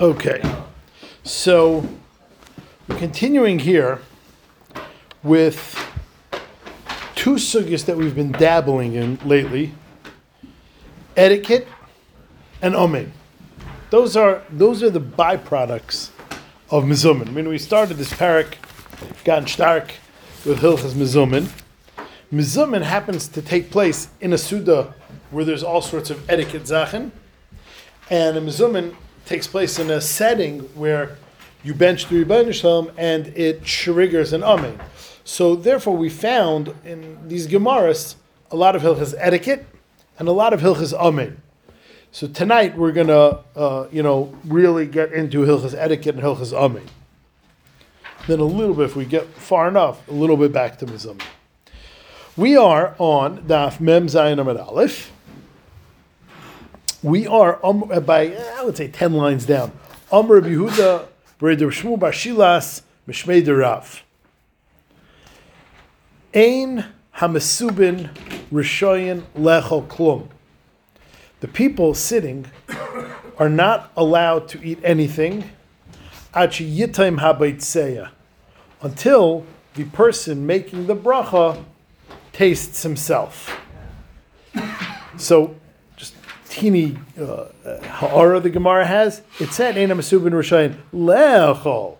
Okay, so continuing here with two sugyas that we've been dabbling in lately: etiquette and omen. Those are those are the byproducts of mizumin. Mean, we started this parak, gan stark, with hilchas mizumin. Mizumin happens to take place in a suda where there's all sorts of etiquette zachen, and a mizumin takes place in a setting where you bench the Rebbeinu and it triggers an amen. So therefore, we found in these gemaras a lot of hilchas etiquette and a lot of hilchas amen. So tonight we're gonna, uh, you know, really get into hilchas etiquette and hilchas amen. Then a little bit, if we get far enough, a little bit back to mizumin. We are on Daf Mem Zayin Amid Aleph. We are um, by I would say ten lines down. Amr Yehuda Bereder Shmuel Bar Shilas Mishmei Derav. Ein Hamasubin Rishoyin Lechol Klum. The people sitting are not allowed to eat anything Achi Yitaim Habaitseya until the person making the bracha tastes himself. So, teeny uh, the Gemara has, it said, Eina Masubin Rishayin, Lechol.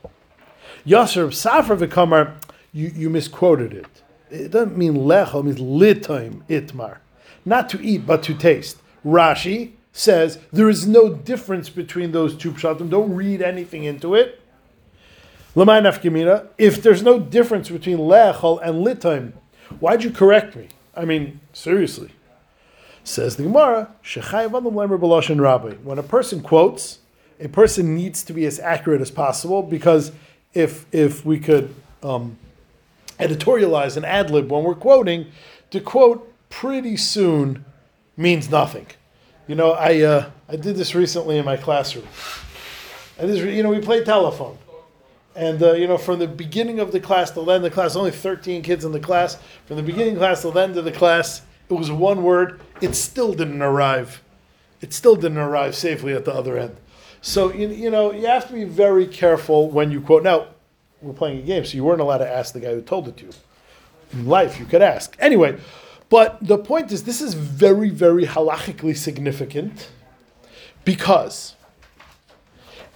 Yasser Safra Vikamar, you, you misquoted it. It doesn't mean lechol, it means litaim itmar. Not to eat, but to taste. Rashi says there is no difference between those two pshatim. Don't read anything into it. If there's no difference between lechol and litaim, why'd you correct me? I mean, seriously. Says the Gemara. When a person quotes, a person needs to be as accurate as possible because if if we could um, editorialize an ad lib when we're quoting, to quote pretty soon means nothing. You know, I uh, I did this recently in my classroom. And this, you know, we played telephone. And uh, you know, from the beginning of the class to the end of the class, only 13 kids in the class. From the beginning class to the end of the class, it was one word. It still didn't arrive. It still didn't arrive safely at the other end. So you, you know, you have to be very careful when you quote. Now, we're playing a game, so you weren't allowed to ask the guy who told it to you. In life, you could ask. Anyway, but the point is, this is very, very halachically significant because,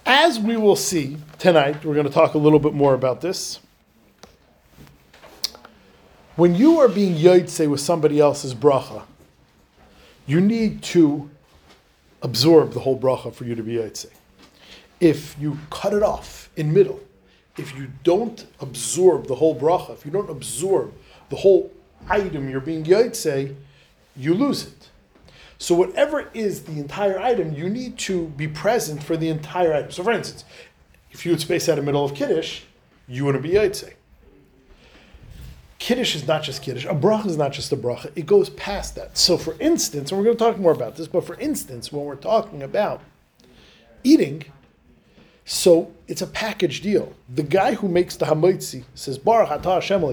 as we will see tonight, we're going to talk a little bit more about this. When you are being yaitse with somebody else's bracha, you need to absorb the whole bracha for you to be yaitse. If you cut it off in middle, if you don't absorb the whole bracha, if you don't absorb the whole item you're being yaitse, you lose it. So whatever is the entire item, you need to be present for the entire item. So for instance, if you would space out the middle of Kiddush, you want to be yaitse. Kiddush is not just Kiddush. A bracha is not just a bracha. It goes past that. So for instance, and we're going to talk more about this, but for instance, when we're talking about eating, so it's a package deal. The guy who makes the hamaitzi says Baruch Atah Hashem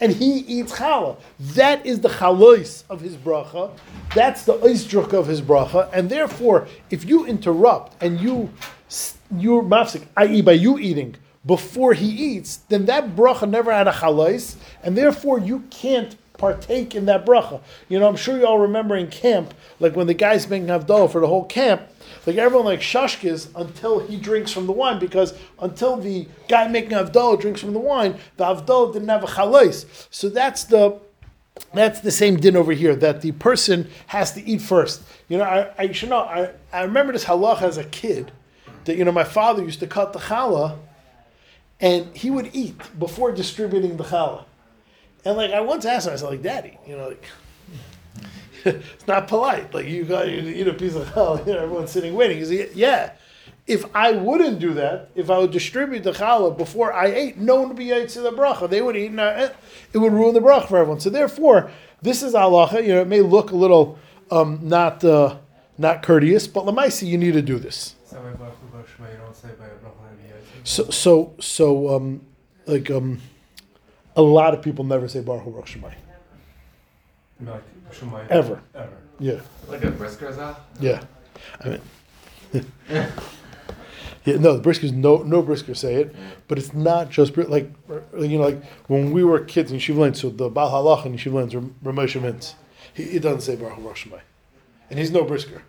and he eats challah. That is the chalois of his bracha. That's the oisdruk of his bracha. And therefore, if you interrupt and you you're mafsik, i.e., by you eating before he eats, then that bracha never had a chalais, and therefore you can't partake in that bracha. You know, I'm sure you all remember in camp, like when the guy's making havdalah for the whole camp, like everyone like shashkis until he drinks from the wine, because until the guy making havdalah drinks from the wine, the havdalah didn't have a chalais. So that's the that's the same din over here that the person has to eat first. You know, I, I should know. I, I remember this halach as a kid that you know my father used to cut the challah, and he would eat before distributing the challah. And like I once asked him, I said, like, Daddy, you know, like it's not polite. Like you got you eat a piece of challah, you know, everyone's sitting waiting. He said, Yeah. If I wouldn't do that, if I would distribute the challah before I ate, no one would be ate to the bracha. They would eat, and it would ruin the bracha for everyone. So therefore, this is halacha. You know, it may look a little um, not uh, not courteous, but lamaisi, you need to do this. So so so um, like um, a lot of people never say Baruch Baruch Shemai. Like Shemai. Ever. Ever. Yeah. Like a brisker Yeah. I mean Yeah, no, the briskers no no brisker say it, but it's not just bris- like you know like when we were kids in Shiva so the Baal Halach in Shiva Lane's Ramosha Mintz, he, he doesn't say Baruch Baruch Shemai, and he's no brisker.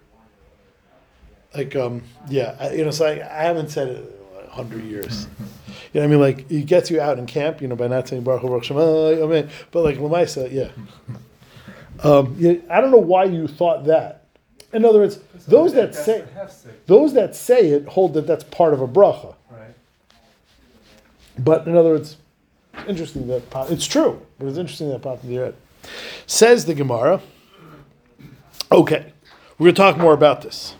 Like um yeah, I, you know so I, I haven't said it in hundred years. You know what I mean? Like he gets you out in camp, you know, by not saying Baruch Baruch. I mean, but like Lamaisa, yeah. Um, yeah, I don't know why you thought that. In other words, those that say those that say it hold that that's part of a bracha. right? But in other words, interesting that it's true, but it's interesting that popped in your head. Says the Gemara. Okay, we're going to talk more about this.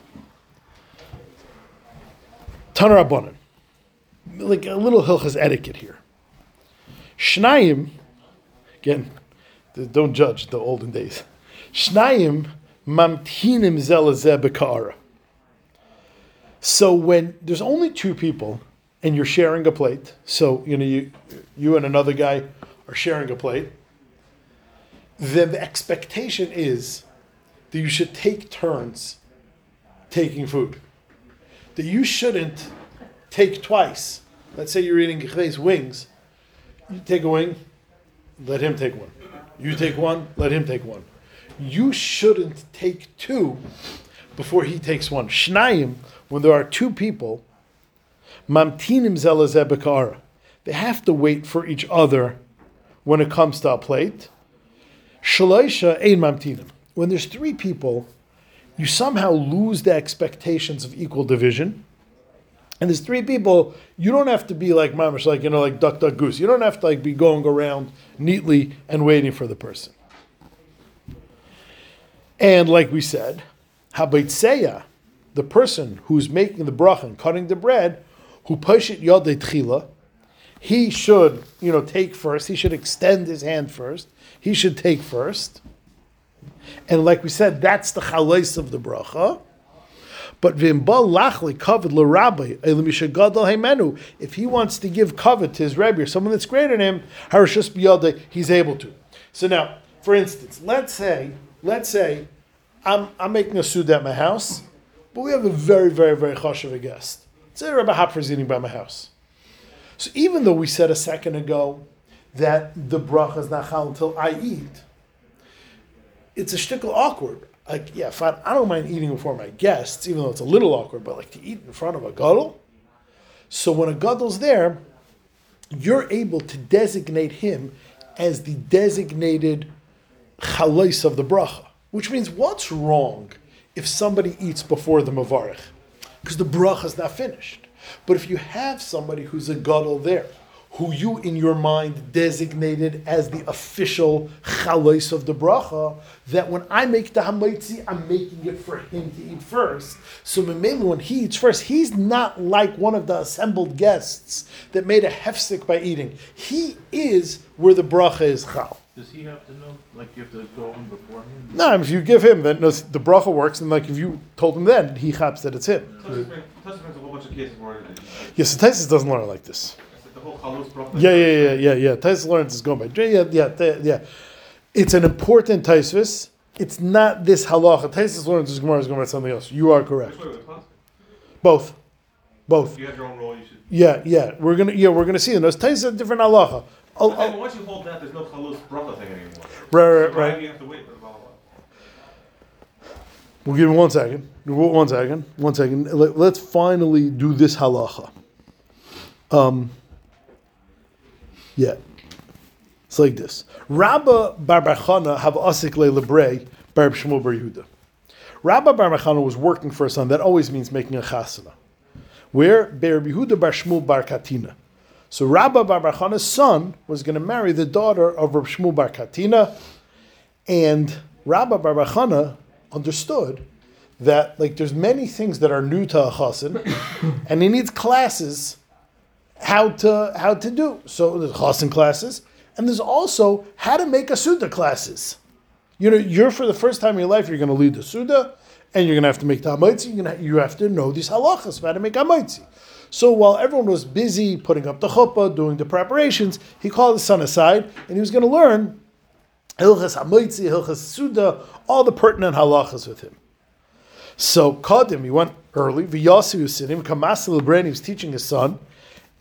Tanar Rabbanan, like a little hilchas etiquette here. Shnayim, again, don't judge the olden days. Shnayim mamtinim zelazeh bekara. So when there's only two people and you're sharing a plate, so you know you you and another guy are sharing a plate, then the expectation is that you should take turns taking food. That you shouldn't take twice. Let's say you're eating Gechre's wings. You take a wing, let him take one. You take one, let him take one. You shouldn't take two before he takes one. Shnayim, when there are two people, mamtinim zelazeh bekara. They have to wait for each other when it comes to a plate. Shaloisha ein mamtinim. When there's three people, you somehow lose the expectations of equal division. And there's three people, you don't have to be like mamish, like you know, like duck, duck, goose. You don't have to like be going around neatly and waiting for the person. And like we said, habaitseya, the person who's making the bracha and cutting the bread, who push it yodei tchila, he should, you know, take first. He should extend his hand first. He should take first. And like we said, that's the chalais of the bracha. But v'imbal lachli kavod l'rabbi elamishagadol heimenu. If he wants to give kavod to his rabbi or someone that's greater than him, harashus biyadeh, he's able to. So now, for instance, let's say, let's say, I'm I'm making a suda at my house, but we have a very very very chashuv a guest. Say Rabbi Hopper is eating by my house. So even though we said a second ago that the bracha is not chal until I eat, it's a shtickle awkward. Like, yeah, fine, I don't mind eating before my guests, even though it's a little awkward, but like to eat in front of a gadol. So when a gadol's there, you're able to designate him as the designated chalais of the bracha. Which means what's wrong if somebody eats before the mavarich? Because the bracha is not finished. But if you have somebody who's a gadol there, who you in your mind designated as the official chalais of the bracha, that when I make the hamaitzi, I'm making it for him to eat first. So Memela, when he eats first, he's not like one of the assembled guests that made a hefsek by eating. He is where the bracha is chal. Does he have to know? Like you have to go in before him? No, if you give him, then no, the bracha works, and like if you told him then, he chaps that it's him. Tuscan has a whole bunch of cases where it- Yes, the Taisus doesn't learn it like this. It's like the whole chalus bracha. Yeah, yeah, yeah, yeah, yeah. Taisus learns is going by. Yeah, yeah, yeah, yeah. It's an important Taisus. It's not this halacha. Taisus is Gemara is going by something else. You are correct. Which way was it? Both, both. If you have your own role, you should. Yeah, yeah. We're gonna, yeah, we're gonna see. And those Taisus is a different halacha. Oh, oh, once you hold that, there's no chalus bracha thing anymore. right, right, right. you have to wait for the? We'll give him one second. One second. One second. Let- Let's finally do this halacha. Um, yeah. It's like this. Rabba Bar Bachana have asik le lebrei Bar Shmuel Bar Yehuda. Rabba Bar Bachana was working for a son. That always means making a chasana. Where Bar Yehuda Bar Shmuel Bar Katina. So Rabba Bar Bachana's son was going to marry the daughter of Rab Shmuel Bar Katina, and Rabba Bar Bachana understood that like there's many things that are new to a chassan, and he needs classes how to how to do. So there's chassan classes, and there's also how to make a suda classes. You know, you're for the first time in your life, you're going to lead the suda, and you're going to have to make the. You're to you have to know these halachas how to make hamaitzi. So while everyone was busy putting up the chuppah, doing the preparations, he called his son aside, and he was going to learn Hilchas Hamoitzi, Hilchas Suda, all the pertinent halachas with him. So Kadim, he went early. V'yasi was sitting. Lebrani he was teaching his son.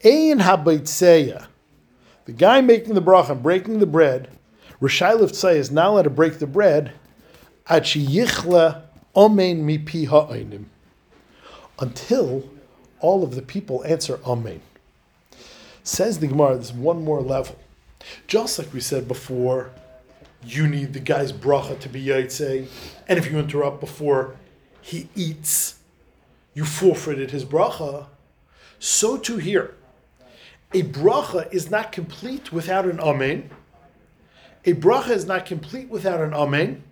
Ein habaitseya. The guy making the bracha breaking the bread. Rishai Liftzei is not allowed to break the bread. Ad yichla omein mipi. Until all of the people answer amen. Says the Gemara, there's one more level. Just like we said before, you need the guy's bracha to be yaitse, and if you interrupt before he eats, you forfeited his bracha. So too here. A bracha is not complete without an amen. A bracha is not complete without an amen.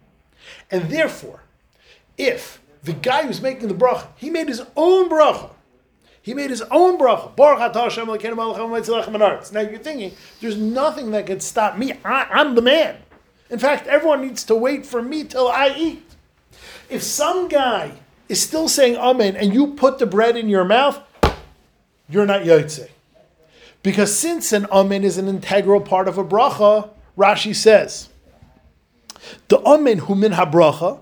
And therefore, if the guy who's making the bracha, he made his own bracha, he made his own bracha. Now you're thinking, there's nothing that could stop me. I, I'm the man. In fact, everyone needs to wait for me till I eat. If some guy is still saying amen and you put the bread in your mouth, you're not yotze. Because since an amen is an integral part of a bracha, Rashi says, the amen hu min habracha,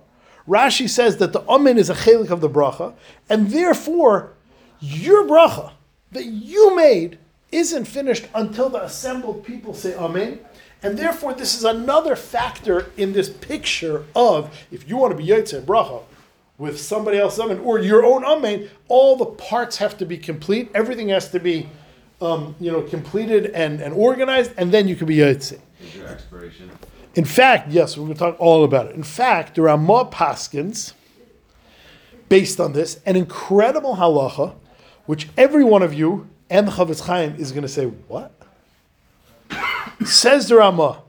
Rashi says that the amen is a chelik of the bracha, and therefore your bracha that you made isn't finished until the assembled people say amen. And therefore, this is another factor in this picture of if you want to be Yotze Bracha with somebody else amen or your own amen, all the parts have to be complete. Everything has to be, um, you know, completed and, and organized, and then you can be Yotze. Is your expiration? In fact, yes, we're going to talk all about it. In fact, there are more paskins based on this, an incredible halacha, which every one of you and the Chafetz Chaim is going to say, what? Says the Ramah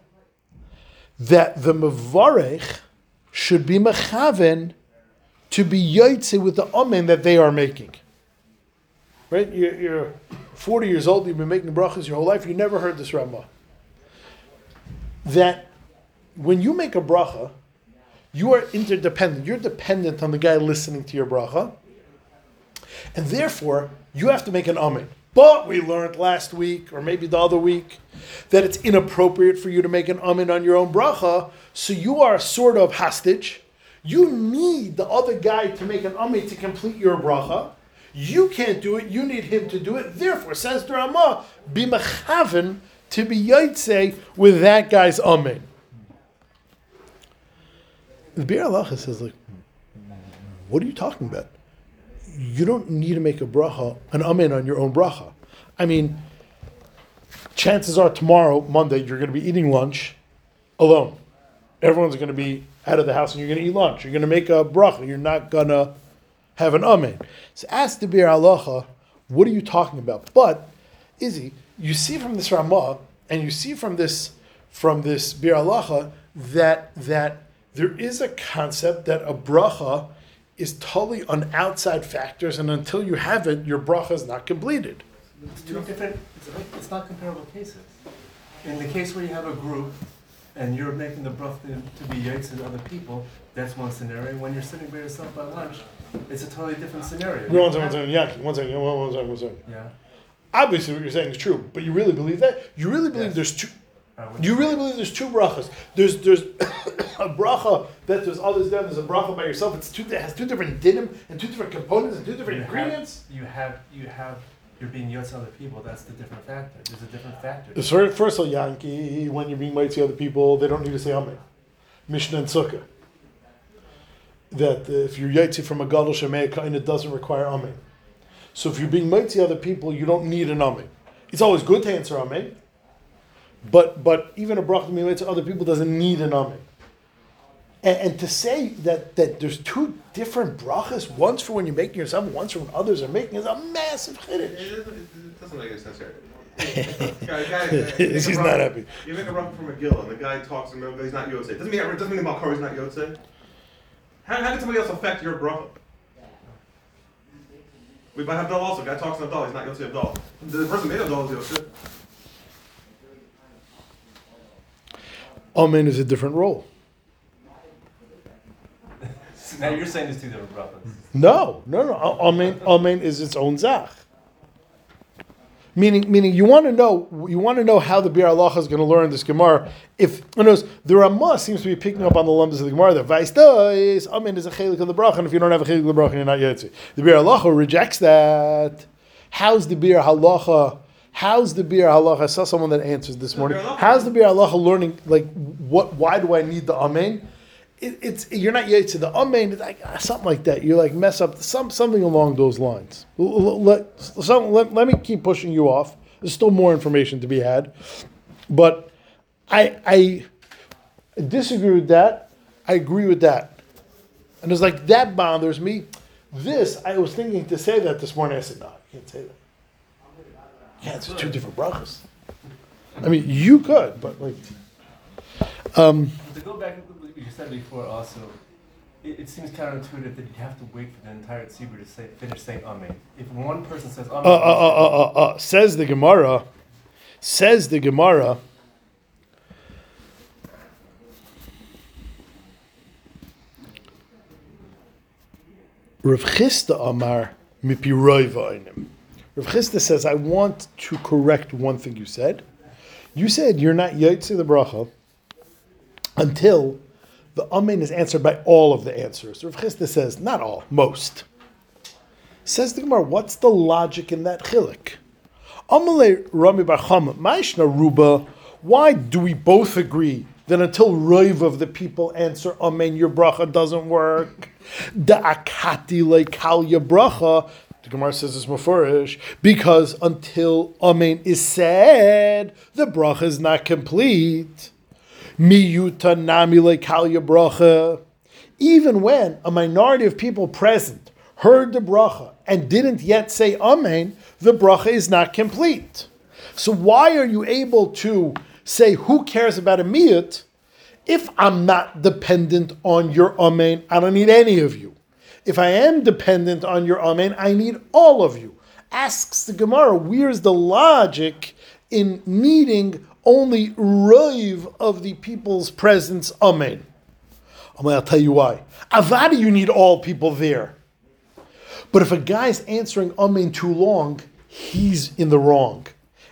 that the Mavarech should be mechaven to be yotze with the amen that they are making. Right? You're, you're 40 years old, you've been making brachas your whole life, you never heard this Ramah. That when you make a bracha, you are interdependent. You're dependent on the guy listening to your bracha. And therefore, you have to make an amen. But we learned last week, or maybe the other week, that it's inappropriate for you to make an amen on your own bracha. So you are a sort of hostage. You need the other guy to make an amen to complete your bracha. You can't do it. You need him to do it. Therefore, says the Ramah, be mechaven to be yaitse with that guy's amen. The Bir Halacha says, like, what are you talking about? You don't need to make a bracha, an amen on your own bracha. I mean, chances are tomorrow, Monday, you're going to be eating lunch alone. Everyone's going to be out of the house and you're going to eat lunch. You're going to make a bracha. You're not going to have an amen. So ask the Bir Halacha, what are you talking about? But, Izzy, you see from this Ramah, and you see from this from this Bir Halacha that that there is a concept that a bracha is totally on outside factors, and until you have it, your bracha is not completed. It's two different, it's, not comparable cases. In the case where you have a group and you're making the bracha to be yaitz and other people, that's one scenario. When you're sitting by yourself at lunch, it's a totally different scenario. One second, one second, Yankee, one second, one one second, one second. Yeah. Obviously, what you're saying is true, but you really believe that? You really believe Yes. there's two. You really believe there's two brachas? There's there's a bracha that there's others there. There's a bracha by yourself. It's two. It has two different dinim and two different components and two different you have- ingredients. You have, you have, you're being to other people, that's the different factor. There's a different factor. So first of all, Yankee, when you're being mighty other people, they don't need to say amen. Mishnah and Sukkah. That if you're yaitzi from a gadol shemei and it doesn't require amen. So if you're being mighty to other people, you don't need an amen. It's always good to answer amen. But but even a bracha being to other people doesn't need an amen. And, and to say that that there's two different brachas, once for when you're making yourself, once for when others are making, is a massive chiddush. it, it doesn't make any sense here. guy, guy, you make a He's not happy. You make a bracha from a gill, and the guy talks and he's not yotze. Doesn't mean doesn't mean the is not yotze. How, how can somebody else affect your bracha? We might have Abdul also. Guy talks to Abdul, he's not yotze Abdul. The person made Abdul is yotze. Amen is a different role. Now you're saying there's two different brachas. No, no, no. A- Amen, amen is its own zach. Meaning, meaning you want to know you want to know how the Bir Allah is going to learn this Gemara. If words, the Ramah seems to be picking up on the lumbas of the Gemara that Vice does Amen is a chelik of the bracha, and if you don't have a chelik of the bracha, you're not yotzi. The Bir Allah rejects that. How's the Bir Halacha? How's the Bir Halacha? I saw someone that answers this morning. How's the Bir Halacha learning? Like, what? Why do I need the Amen? It, it's you're not yotzi. The Amen like ah, something like that. You like mess up some something along those lines. Let, some, let, let me keep pushing you off. There's still more information to be had, but I I disagree with that. I agree with that, and it's like that bothers me. This I was thinking to say that this morning. I said no, I can't say that. Yeah, it's two different brachas. I mean, you could, but like, um, To go back to you said before, also, it, it seems counterintuitive that you have to wait for the entire tzibur to say, finish saying Amen. If one person says Amen, uh, uh, uh, uh, uh, uh, says the Gemara, says the Gemara. Rav Chisda Amar mipi roiva. Rav Chisda says, I want to correct one thing you said. You said you're not yotze the bracha until the amen is answered by all of the answers. Rav Chisda says, not all, most. Says the Gemara, what's the logic in that chilik? Amalei Rami Bar Maishna Ruba, why do we both agree that until Roiv of the people answer Amen, your bracha doesn't work? Da akati leikal your bracha, the Gemara says it's mafurish, because until Amen is said, the bracha is not complete. Miyuta nami leikal your bracha. Even when a minority of people present heard the bracha and didn't yet say amen, the bracha is not complete. So why are you able to say who cares about a miyut if I'm not dependent on your amen? I don't need any of you. If I am dependent on your amen, I need all of you. Asks the Gemara, where's the logic in needing only roiv of the people's presence amen? I'll tell you why. Avada, you need all people there. But if a guy's answering Amen too long, he's in the wrong.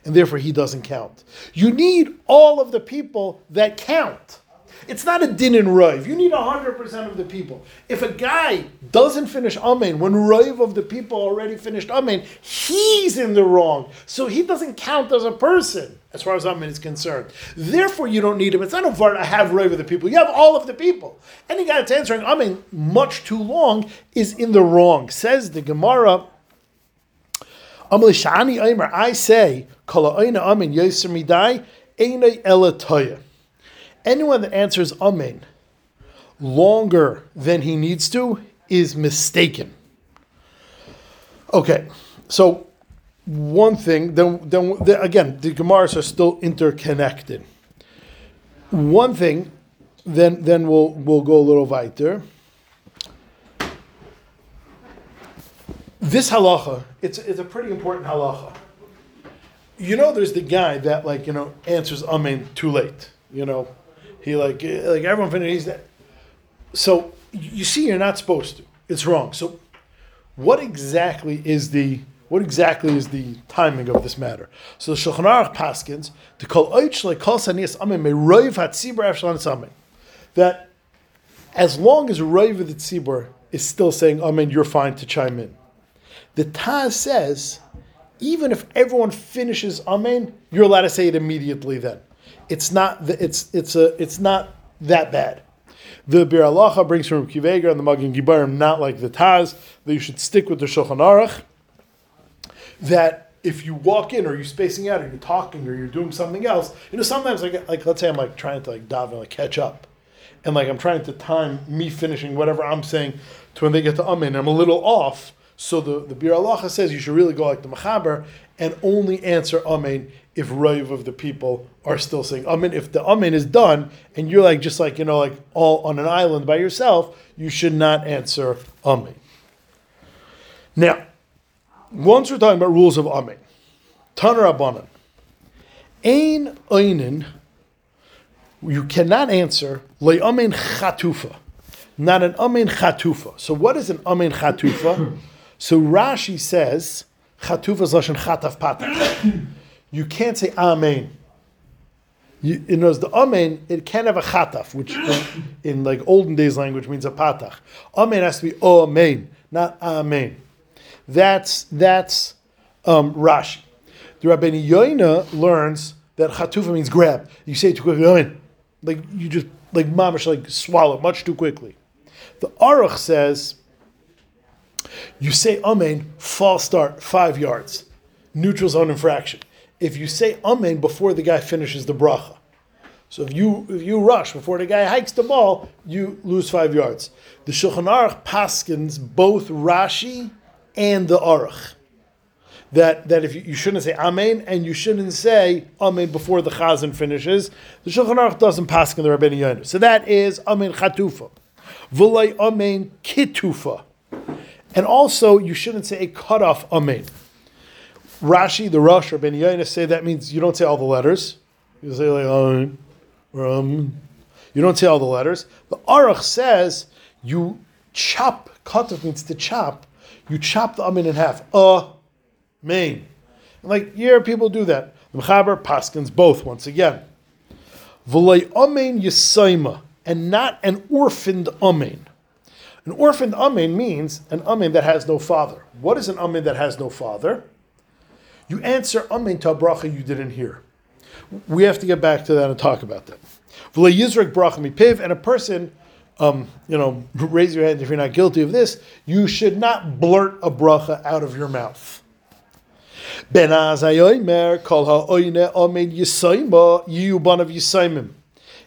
And therefore he doesn't count. You need all of the people that count. It's not a din and rive. You need 100% of the people. If a guy doesn't finish Amen when rive of the people already finished Amen, he's in the wrong. So he doesn't count as a person as far as Amen is concerned. Therefore, you don't need him. It's not a var to have rive of the people. You have all of the people. Any guy that's answering Amen much too long is in the wrong. Says the Gemara. I say, Kala Aina Midai, Ela Toya. Anyone that answers Amen longer than he needs to is mistaken. Okay, so one thing, then, then, again, the Gemaras are still interconnected. One thing, then then we'll we'll go a little weiter. This halacha, it's it's a pretty important halacha. You know, there's the guy that like you know answers amen too late. You know, he like eh, like everyone finishes that. So you see, you're not supposed to. It's wrong. So, what exactly is the what exactly is the timing of this matter? So the Shulchan Aruch paskins to call oich like kol sanias amen may roiv hatzibur efshalan samen that as long as roiv the is still saying amen, you're fine to chime in. The Taz says even if everyone finishes amen, you're allowed to say it immediately. Then it's not it's it's a it's not that bad. The Bir Alacha brings from Kiveger and the Magen Gibarim not like the Taz that you should stick with the Shulchan Aruch. That if you walk in or you're spacing out or you're talking or you're doing something else, you know sometimes like like let's say I'm like trying to like daven like catch up, and like I'm trying to time me finishing whatever I'm saying to when they get to Amen. I'm a little off. So the, the Bir Alacha says you should really go like the Machaber and only answer Amen if Raiv of the people are still saying Amen. If the Amen is done and you're like just like, you know, like all on an island by yourself, you should not answer Amen. Now, once we're talking about rules of Amen, Tanar Abanan, Ein Einin, you cannot answer Le Amen Chatufa, not an Amen Chatufa. So what is an Amen Chatufa? So Rashi says, Chatufa is lashon chataf patach. You can't say amen. You, you know, the amen, it can't have a chataf, which in, in like olden days language means a patach. Amen has to be amen, not amen. That's that's um, Rashi. The Rabbeinu Yoina learns that chatufa means grab. You say it too quickly, amen. Like you just like mamish, like swallow much too quickly. The Aruch says you say amen, false start, five yards, neutral zone infraction. If you say amen before the guy finishes the bracha, so if you if you rush before the guy hikes the ball, you lose five yards. The Shulchan Aruch paskins both Rashi and the Aruch that that if you, you shouldn't say amen and you shouldn't say amen before the chazan finishes. The Shulchan Aruch doesn't paskin the Rabbeinu Yonah. So that is amen chatufa, v'lay amen kitufa. And also, you shouldn't say a cutoff amen. Rashi, the Rosh, or Ben Yaina say that means you don't say all the letters. You say like amen, or um. You don't say all the letters. The Aruch says you chop. Cutoff means to chop. You chop the amen in half. Uh, main. And like yeah, people do that. The Mechaber Paskins both once again. V'lay amen yisaima, and not an orphaned amen. An orphaned amen means an amen that has no father. What is an amen that has no father? You answer amen to a bracha you didn't hear. We have to get back to that and talk about that. V'lay yizrek bracha mipiv, and a person, um, you know, raise your hand if you're not guilty of this. You should not blurt a bracha out of your mouth. Ben Azayomer kol ha'oine omen yisaima yiyuban of yisaimim.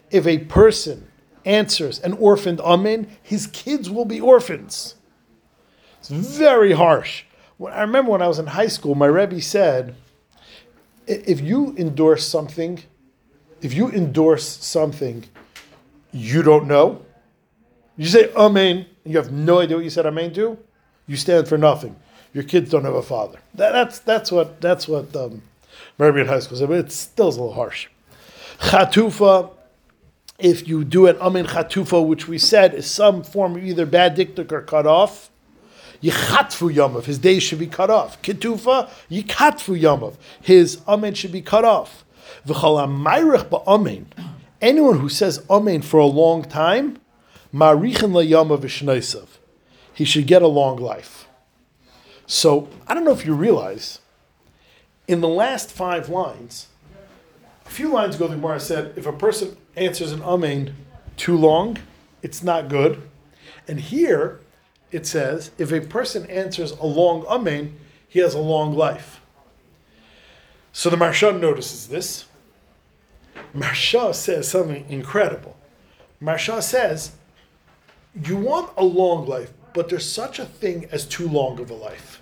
If a person answers an orphaned amen, his kids will be orphans. It's very harsh. When, I remember when I was in high school, my Rebbe said, if you endorse something, if you endorse something you don't know, you say amen, and you have no idea what you said amen to, you stand for nothing. Your kids don't have a father. That, that's that's what that's what um, Rebbe in high school said, but it's still is a little harsh. Chatufa, if you do an amen chatufa, which we said is some form of either bad diktuk or cut off, yichatfu yamav, his days should be cut off. Kitufa, yikatfu yamav, his amen should be cut off. V'chalamayich ba'amen, anyone who says amen for a long time, marichin la yamav v'shneisav, he should get a long life. So I don't know if you realize, in the last five lines, a few lines ago, the Gemara said if a person answers an amen too long, it's not good. And here it says if a person answers a long amen, he has a long life. So the Maharsha notices this. Maharsha says something incredible. Maharsha says, You want a long life, but there's such a thing as too long of a life.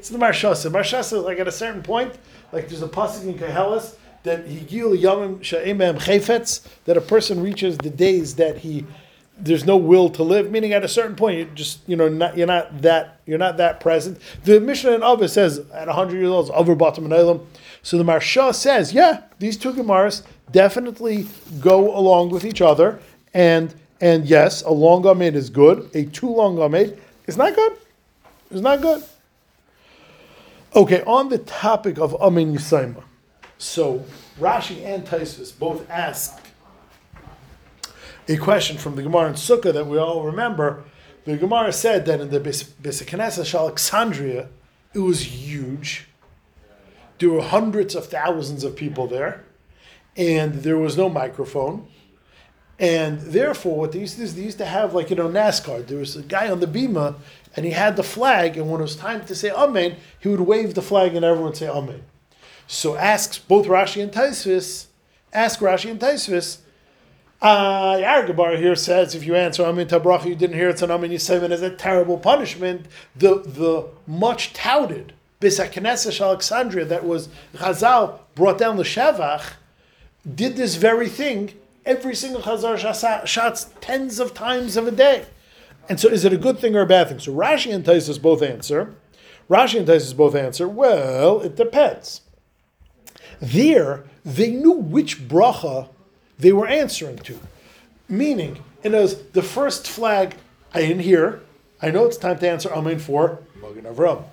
So the Maharsha said, Maharsha says, like at a certain point, like there's a pasuk in Kehelis that higil yamim she'emem chayfetz, that a person reaches the days that he there's no will to live. Meaning, at a certain point, you just you know not, you're not that you're not that present. The Mishnah in Avos says at 100 years old, over bottom and. So the Maharsha says, yeah, these two Gemaras definitely go along with each other, and and yes, a long amen is good. A too long amen is not good. It's not good. Okay, on the topic of Amen Yisaima. So Rashi and Taisvis both ask a question from the Gemara in Sukkah that we all remember. The Gemara said that in the Bis Knesset Alexandria, it was huge. There were hundreds of thousands of people there, and there was no microphone. And therefore, what they used to do is they used to have, like, you know, NASCAR. There was a guy on the bima, and he had the flag, and when it was time to say Amen, he would wave the flag and everyone would say Amen. So asks both Rashi and Taisvis, ask Rashi and Taisvis, uh, Yargabar here says if you answer Amin Tabracha, you didn't hear it's an Amin Yisayim, as a terrible punishment. The the much touted Bisa Alexandria that was Chazal brought down the Shavach did this very thing every single Chazar shots tens of times of a day. And so, is it a good thing or a bad thing? So, Rashi and Taisus both answer. Rashi and Taisus both answer. Well, it depends. There, they knew which bracha they were answering to, meaning, in words, the first flag I didn't hear. I know it's time to answer Amen for Magen Avram.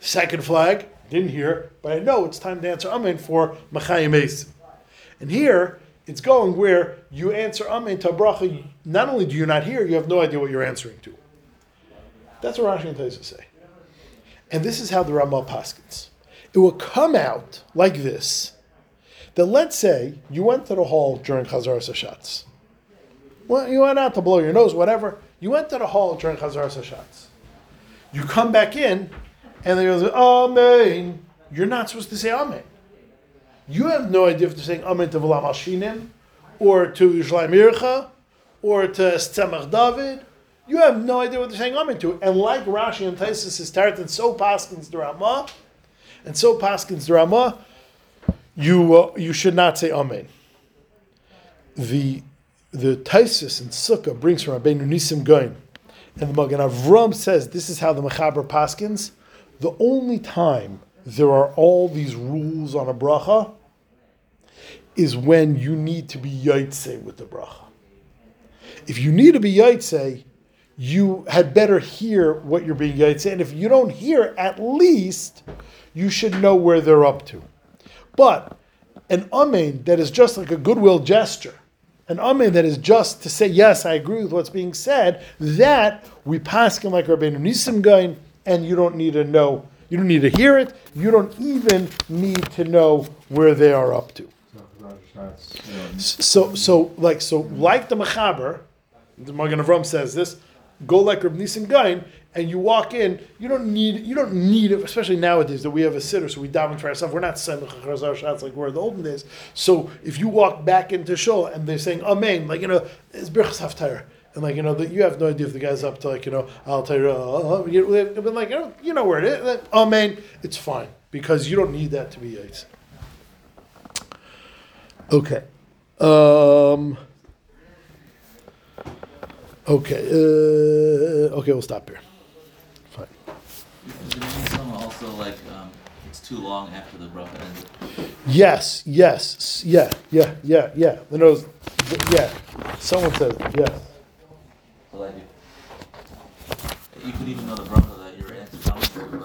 Second flag, didn't hear, but I know it's time to answer Amen for Machayim Esim. And here, it's going where you answer Amen to bracha. Not only do you not hear, you have no idea what you're answering to. That's what Rashi and Taisa say. And this is how the Ramah paskins. It will come out like this. That let's say you went to the hall during Chazar Sashatz. Well, you went out to blow your nose, whatever. You went to the hall during Chazar Sashatz. You come back in, and they go, Amen. You're not supposed to say Amen. You have no idea if they're saying Amen to V'lam Hashinim, or to Ircha, or to Tzemach David. You have no idea what they're saying Amen to. And like Rashi and Taisus is Tarat, and so Paskins the Ramah, and so Paskins the Ramah, you, uh, you should not say Amen. The the Taisus and Sukkah brings from Rabbeinu Nisim Goin, and the Magen Avram says this is how the Mechaber Paskins. The only time there are all these rules on a bracha is when you need to be yaitse with the bracha. If you need to be yaitse, you had better hear what you're being yaitse, and if you don't hear, at least you should know where they're up to. But an amen that is just like a goodwill gesture, an amen that is just to say yes, I agree with what's being said, that we pass him like Rabbeinu Nisim Gaon, and you don't need to know, you don't need to hear it, you don't even need to know where they are up to. So, so like, so like the Mechaber, the Magen Avram says this. Go like Reb Nisim Gaon, and you walk in. You don't need, you don't need, especially nowadays that we have a sitter, so we daven for ourselves. We're not chazar shots like we're in the olden days. So if you walk back into shul and they're saying Amen, like you know, it's birchas haftarah. And like you know, that you have no idea if the guy's up to like you know, I'll tell you, uh, you but like you know, you know where it is. Like, Amen, it's fine because you don't need that to be yaitz. Okay. Um, okay. Uh, okay, we'll stop here. Fine. Also like um, it's too long after the? Yes, yes, yeah, yeah, yeah, yeah. The nose, yeah. Someone says yes. So like if, you could even know the that you're